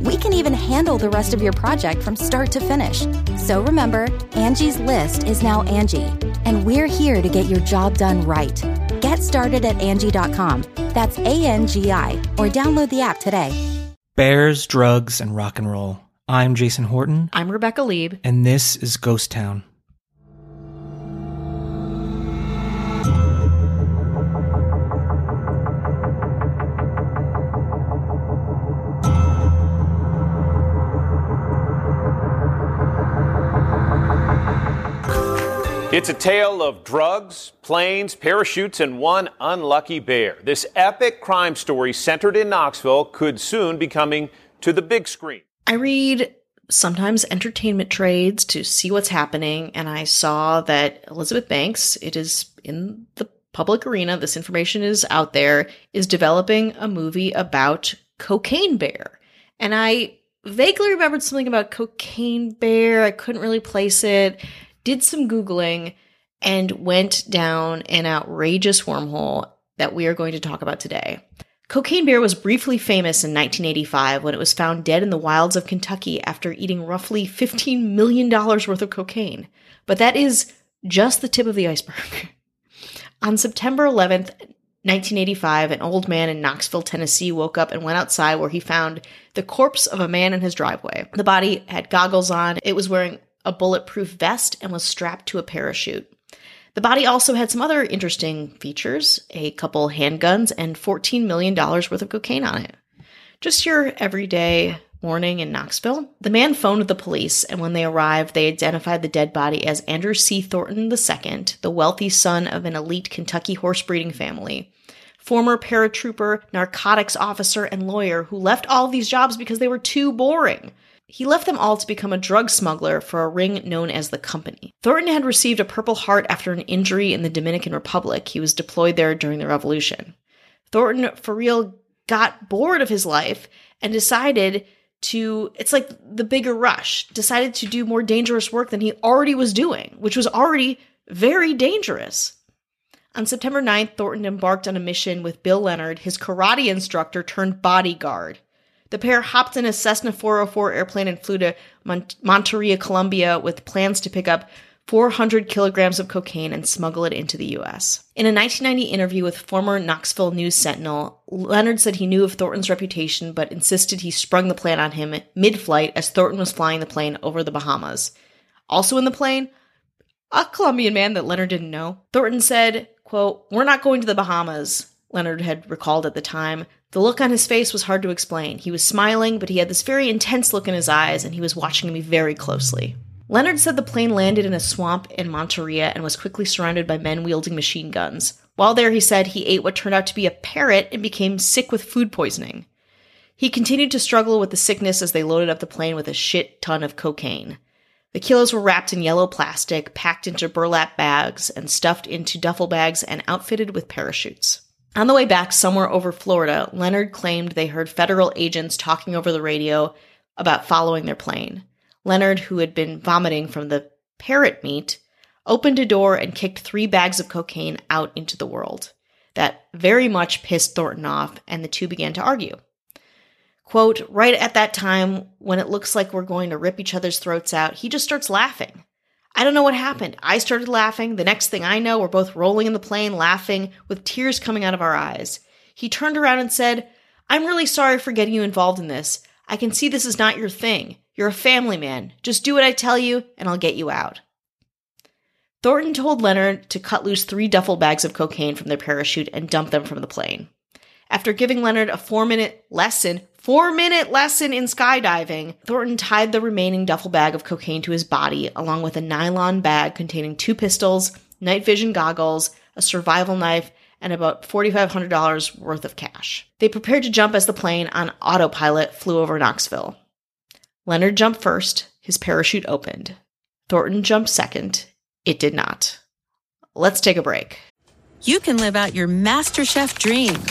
We can even handle the rest of your project from start to finish. So remember, Angie's list is now Angie, and we're here to get your job done right. Get started at Angie.com. That's A N G I, or download the app today. Bears, drugs, and rock and roll. I'm Jason Horton, I'm Rebecca Leib. and this is Ghost Town. It's a tale of drugs, planes, parachutes, and one unlucky bear. This epic crime story centered in Knoxville could soon be coming to the big screen. I read sometimes entertainment trades to see what's happening, and I saw that Elizabeth Banks, it is in the public arena, this information is out there, is developing a movie about Cocaine Bear. And I vaguely remembered something about Cocaine Bear. I couldn't really place it. Did some Googling and went down an outrageous wormhole that we are going to talk about today. Cocaine Bear was briefly famous in 1985 when it was found dead in the wilds of Kentucky after eating roughly $15 million worth of cocaine. But that is just the tip of the iceberg. On September 11th, 1985, an old man in Knoxville, Tennessee woke up and went outside where he found the corpse of a man in his driveway. The body had goggles on, it was wearing a bulletproof vest, and was strapped to a parachute. The body also had some other interesting features a couple handguns and $14 million worth of cocaine on it. Just your everyday morning in Knoxville. The man phoned the police, and when they arrived, they identified the dead body as Andrew C. Thornton II, the wealthy son of an elite Kentucky horse breeding family. Former paratrooper, narcotics officer, and lawyer who left all these jobs because they were too boring. He left them all to become a drug smuggler for a ring known as the Company. Thornton had received a Purple Heart after an injury in the Dominican Republic. He was deployed there during the Revolution. Thornton, for real, got bored of his life and decided to, it's like the bigger rush, decided to do more dangerous work than he already was doing, which was already very dangerous. On September 9th, Thornton embarked on a mission with Bill Leonard, his karate instructor turned bodyguard. The pair hopped in a Cessna 404 airplane and flew to Mont- Monteria, Colombia, with plans to pick up 400 kilograms of cocaine and smuggle it into the U.S. In a 1990 interview with former Knoxville News Sentinel, Leonard said he knew of Thornton's reputation, but insisted he sprung the plan on him mid flight as Thornton was flying the plane over the Bahamas. Also in the plane, a Colombian man that Leonard didn't know. Thornton said, quote, We're not going to the Bahamas, Leonard had recalled at the time. The look on his face was hard to explain. He was smiling, but he had this very intense look in his eyes, and he was watching me very closely. Leonard said the plane landed in a swamp in Monteria and was quickly surrounded by men wielding machine guns. While there, he said he ate what turned out to be a parrot and became sick with food poisoning. He continued to struggle with the sickness as they loaded up the plane with a shit ton of cocaine. The kilos were wrapped in yellow plastic, packed into burlap bags, and stuffed into duffel bags and outfitted with parachutes. On the way back, somewhere over Florida, Leonard claimed they heard federal agents talking over the radio about following their plane. Leonard, who had been vomiting from the parrot meat, opened a door and kicked three bags of cocaine out into the world. That very much pissed Thornton off, and the two began to argue. Quote, right at that time when it looks like we're going to rip each other's throats out, he just starts laughing. I don't know what happened. I started laughing. The next thing I know, we're both rolling in the plane, laughing, with tears coming out of our eyes. He turned around and said, I'm really sorry for getting you involved in this. I can see this is not your thing. You're a family man. Just do what I tell you, and I'll get you out. Thornton told Leonard to cut loose three duffel bags of cocaine from their parachute and dump them from the plane. After giving Leonard a four minute lesson, four minute lesson in skydiving, Thornton tied the remaining duffel bag of cocaine to his body, along with a nylon bag containing two pistols, night vision goggles, a survival knife, and about $4,500 worth of cash. They prepared to jump as the plane on autopilot flew over Knoxville. Leonard jumped first, his parachute opened. Thornton jumped second, it did not. Let's take a break. You can live out your MasterChef dreams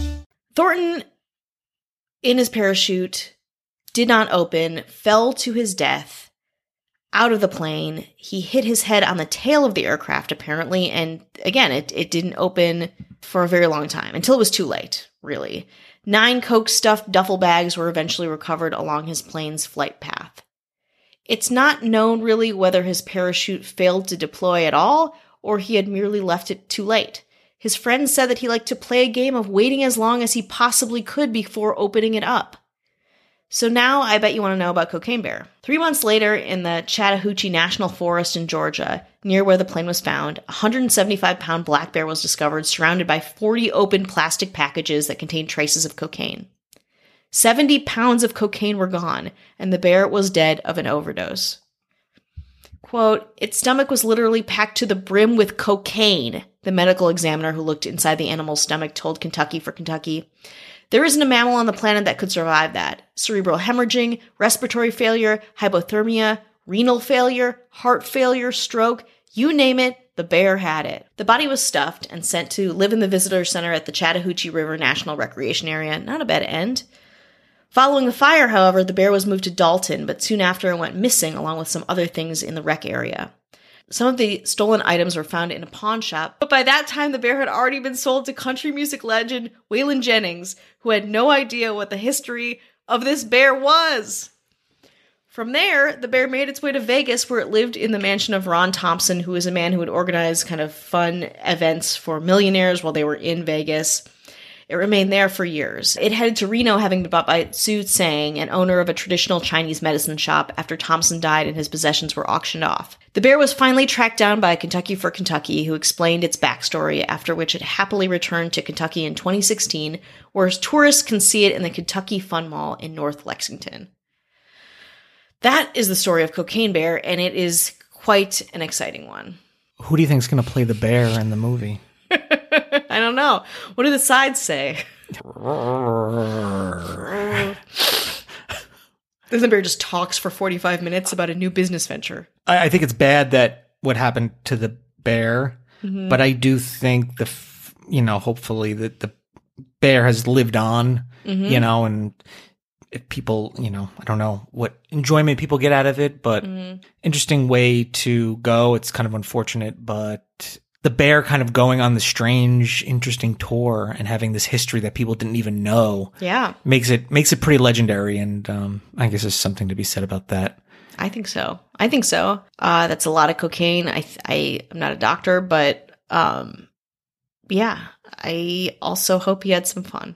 Thornton, in his parachute, did not open, fell to his death out of the plane. He hit his head on the tail of the aircraft, apparently, and again, it, it didn't open for a very long time until it was too late, really. Nine Coke stuffed duffel bags were eventually recovered along his plane's flight path. It's not known really whether his parachute failed to deploy at all or he had merely left it too late. His friends said that he liked to play a game of waiting as long as he possibly could before opening it up. So now I bet you want to know about Cocaine Bear. Three months later, in the Chattahoochee National Forest in Georgia, near where the plane was found, a 175 pound black bear was discovered surrounded by 40 open plastic packages that contained traces of cocaine. 70 pounds of cocaine were gone, and the bear was dead of an overdose. Quote, its stomach was literally packed to the brim with cocaine, the medical examiner who looked inside the animal's stomach told Kentucky for Kentucky. There isn't a mammal on the planet that could survive that. Cerebral hemorrhaging, respiratory failure, hypothermia, renal failure, heart failure, stroke, you name it, the bear had it. The body was stuffed and sent to live in the visitor center at the Chattahoochee River National Recreation Area. Not a bad end. Following the fire, however, the bear was moved to Dalton, but soon after it went missing along with some other things in the rec area. Some of the stolen items were found in a pawn shop, but by that time the bear had already been sold to country music legend Waylon Jennings, who had no idea what the history of this bear was. From there, the bear made its way to Vegas, where it lived in the mansion of Ron Thompson, who was a man who would organize kind of fun events for millionaires while they were in Vegas. It remained there for years. It headed to Reno, having been bought by Su Tsang, an owner of a traditional Chinese medicine shop, after Thompson died and his possessions were auctioned off. The bear was finally tracked down by Kentucky for Kentucky, who explained its backstory, after which it happily returned to Kentucky in 2016, where tourists can see it in the Kentucky Fun Mall in North Lexington. That is the story of Cocaine Bear, and it is quite an exciting one. Who do you think is going to play the bear in the movie? I don't know. What do the sides say? The bear just talks for 45 minutes about a new business venture. I, I think it's bad that what happened to the bear, Mm-hmm. but I do think the, f- you know, hopefully that the bear has lived on, Mm-hmm. you know, and if people, you know, I don't know what enjoyment people get out of it, but Mm-hmm. interesting way to go. It's kind of unfortunate, but the bear kind of going on the strange, interesting tour and having this history that people didn't even know Yeah, makes it makes it pretty legendary. And um, I guess there's something to be said about that. I think so. I think so. Uh, that's a lot of cocaine. I, I am not a doctor, but um, yeah, I also hope he had some fun.